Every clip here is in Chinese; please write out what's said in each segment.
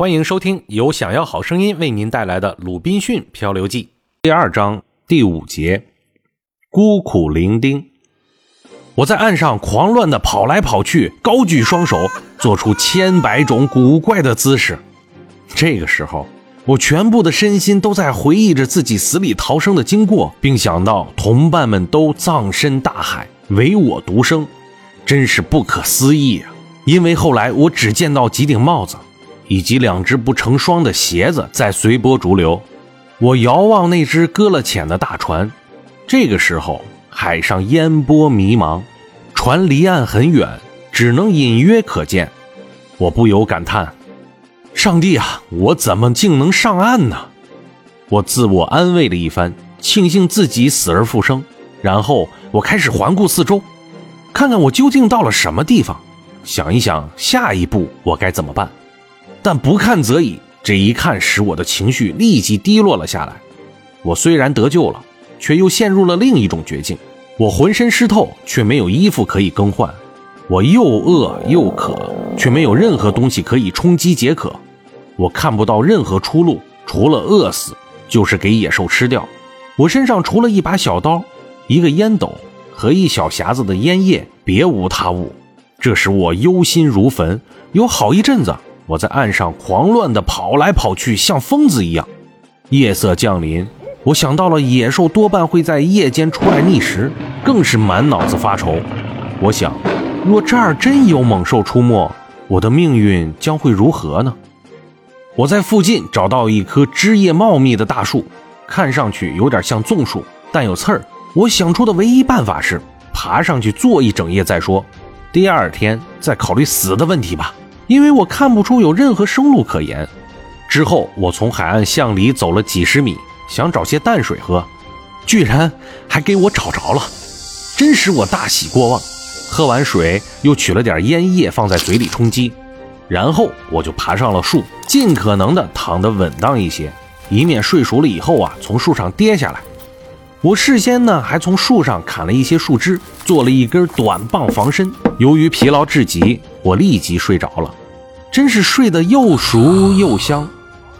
欢迎收听由想要好声音为您带来的《鲁滨逊漂流记》第二章第五节“孤苦伶仃”。我在岸上狂乱地跑来跑去，高举双手，做出千百种古怪的姿势。这个时候，我全部的身心都在回忆着自己死里逃生的经过，并想到同伴们都葬身大海，唯我独生，真是不可思议啊！因为后来我只见到几顶帽子。以及两只不成双的鞋子在随波逐流，我遥望那只搁了浅的大船。这个时候，海上烟波迷茫，船离岸很远，只能隐约可见。我不由感叹：“上帝啊，我怎么竟能上岸呢？”我自我安慰了一番，庆幸自己死而复生。然后我开始环顾四周，看看我究竟到了什么地方，想一想下一步我该怎么办。但不看则已，这一看使我的情绪立即低落了下来。我虽然得救了，却又陷入了另一种绝境。我浑身湿透，却没有衣服可以更换；我又饿又渴，却没有任何东西可以充饥解渴。我看不到任何出路，除了饿死，就是给野兽吃掉。我身上除了一把小刀、一个烟斗和一小匣子的烟叶，别无他物。这使我忧心如焚，有好一阵子。我在岸上狂乱地跑来跑去，像疯子一样。夜色降临，我想到了野兽多半会在夜间出来觅食，更是满脑子发愁。我想，若这儿真有猛兽出没，我的命运将会如何呢？我在附近找到一棵枝叶茂密的大树，看上去有点像棕树，但有刺儿。我想出的唯一办法是爬上去坐一整夜再说，第二天再考虑死的问题吧。因为我看不出有任何生路可言。之后，我从海岸向里走了几十米，想找些淡水喝，居然还给我找着了，真使我大喜过望。喝完水，又取了点烟叶放在嘴里充饥，然后我就爬上了树，尽可能的躺得稳当一些，以免睡熟了以后啊从树上跌下来。我事先呢还从树上砍了一些树枝，做了一根短棒防身。由于疲劳至极，我立即睡着了。真是睡得又熟又香。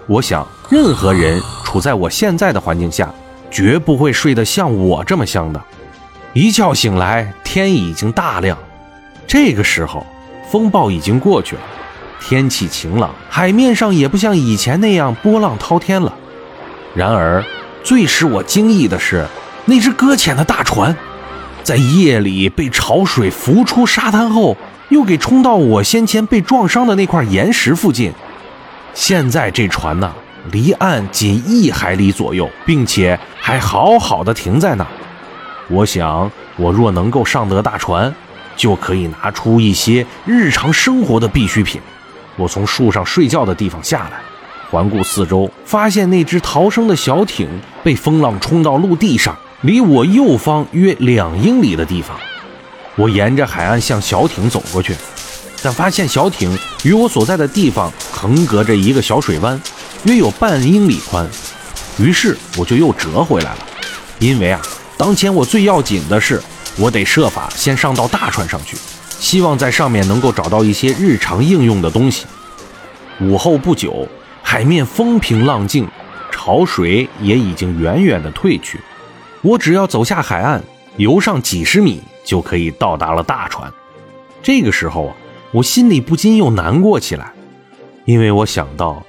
我想，任何人处在我现在的环境下，绝不会睡得像我这么香的。一觉醒来，天已经大亮。这个时候，风暴已经过去了，天气晴朗，海面上也不像以前那样波浪滔天了。然而，最使我惊异的是，那只搁浅的大船，在夜里被潮水浮出沙滩后。又给冲到我先前被撞伤的那块岩石附近。现在这船呢，离岸仅一海里左右，并且还好好的停在那儿。我想，我若能够上得大船，就可以拿出一些日常生活的必需品。我从树上睡觉的地方下来，环顾四周，发现那只逃生的小艇被风浪冲到陆地上，离我右方约两英里的地方。我沿着海岸向小艇走过去，但发现小艇与我所在的地方横隔着一个小水湾，约有半英里宽。于是我就又折回来了，因为啊，当前我最要紧的是，我得设法先上到大船上去，希望在上面能够找到一些日常应用的东西。午后不久，海面风平浪静，潮水也已经远远的退去，我只要走下海岸，游上几十米。就可以到达了大船。这个时候啊，我心里不禁又难过起来，因为我想到，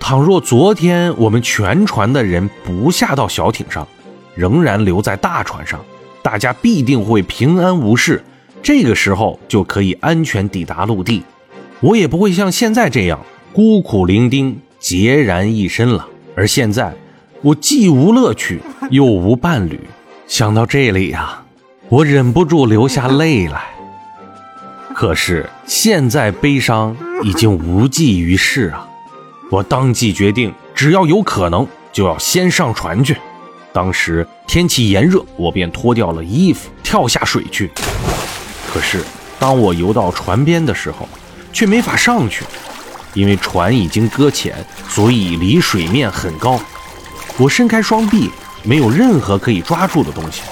倘若昨天我们全船的人不下到小艇上，仍然留在大船上，大家必定会平安无事。这个时候就可以安全抵达陆地，我也不会像现在这样孤苦伶仃、孑然一身了。而现在，我既无乐趣，又无伴侣。想到这里呀。我忍不住流下泪来，可是现在悲伤已经无济于事啊！我当即决定，只要有可能，就要先上船去。当时天气炎热，我便脱掉了衣服，跳下水去。可是当我游到船边的时候，却没法上去，因为船已经搁浅，所以离水面很高。我伸开双臂，没有任何可以抓住的东西。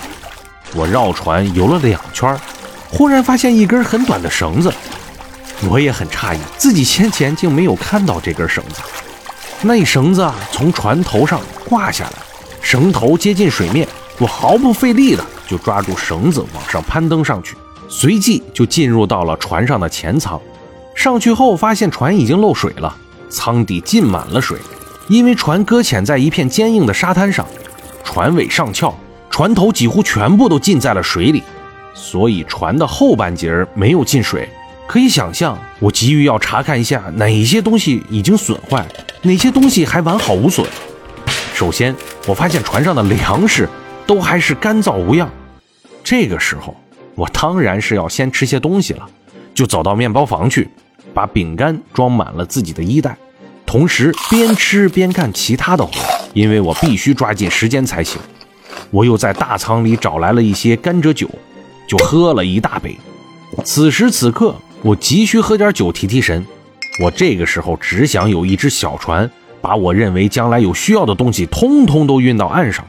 我绕船游了两圈，忽然发现一根很短的绳子，我也很诧异，自己先前竟没有看到这根绳子。那绳子从船头上挂下来，绳头接近水面，我毫不费力的就抓住绳子往上攀登上去，随即就进入到了船上的前舱。上去后发现船已经漏水了，舱底浸满了水，因为船搁浅在一片坚硬的沙滩上，船尾上翘，船头几乎全部都浸在了水里，所以船的后半截没有进水。可以想象，我急于要查看一下哪些东西已经损坏，哪些东西还完好无损。首先，我发现船上的粮食都还是干燥无恙。这个时候，我当然是要先吃些东西了，就走到面包房去，把饼干装满了自己的衣袋，同时边吃边干其他的活，因为我必须抓紧时间才行。我又在大仓里找来了一些甘蔗酒，就喝了一大杯。此时此刻。我急需喝点酒提提神。我这个时候只想有一只小船，把我认为将来有需要的东西通通都运到岸上。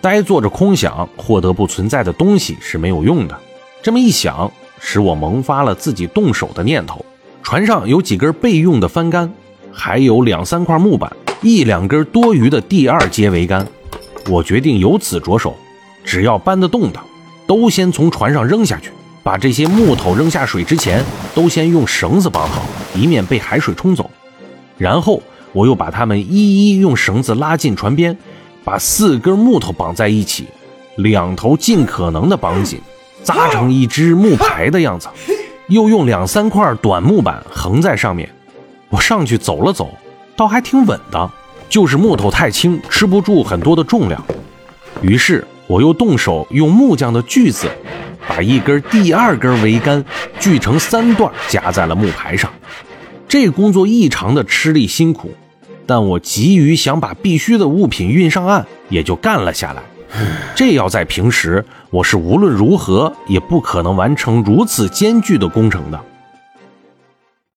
呆坐着空想获得不存在的东西是没有用的。这么一想，使我萌发了自己动手的念头。船上有几根备用的帆杆，还有两三块木板，一两根多余的第二阶桅杆。我决定由此着手，只要搬得动的，都先从船上扔下去。把这些木头扔下水之前，都先用绳子绑好，以免被海水冲走。然后我又把它们一一用绳子拉进船边，把四根木头绑在一起，两头尽可能的绑紧，扎成一只木牌的样子。又用两三块短木板横在上面。我上去走了走，倒还挺稳的，就是木头太轻，吃不住很多的重量。于是我又动手用木匠的锯子。把一根第二根桅杆锯成三段，夹在了木牌上。这工作异常的吃力辛苦，但我急于想把必须的物品运上岸，也就干了下来。这要在平时，我是无论如何也不可能完成如此艰巨的工程的。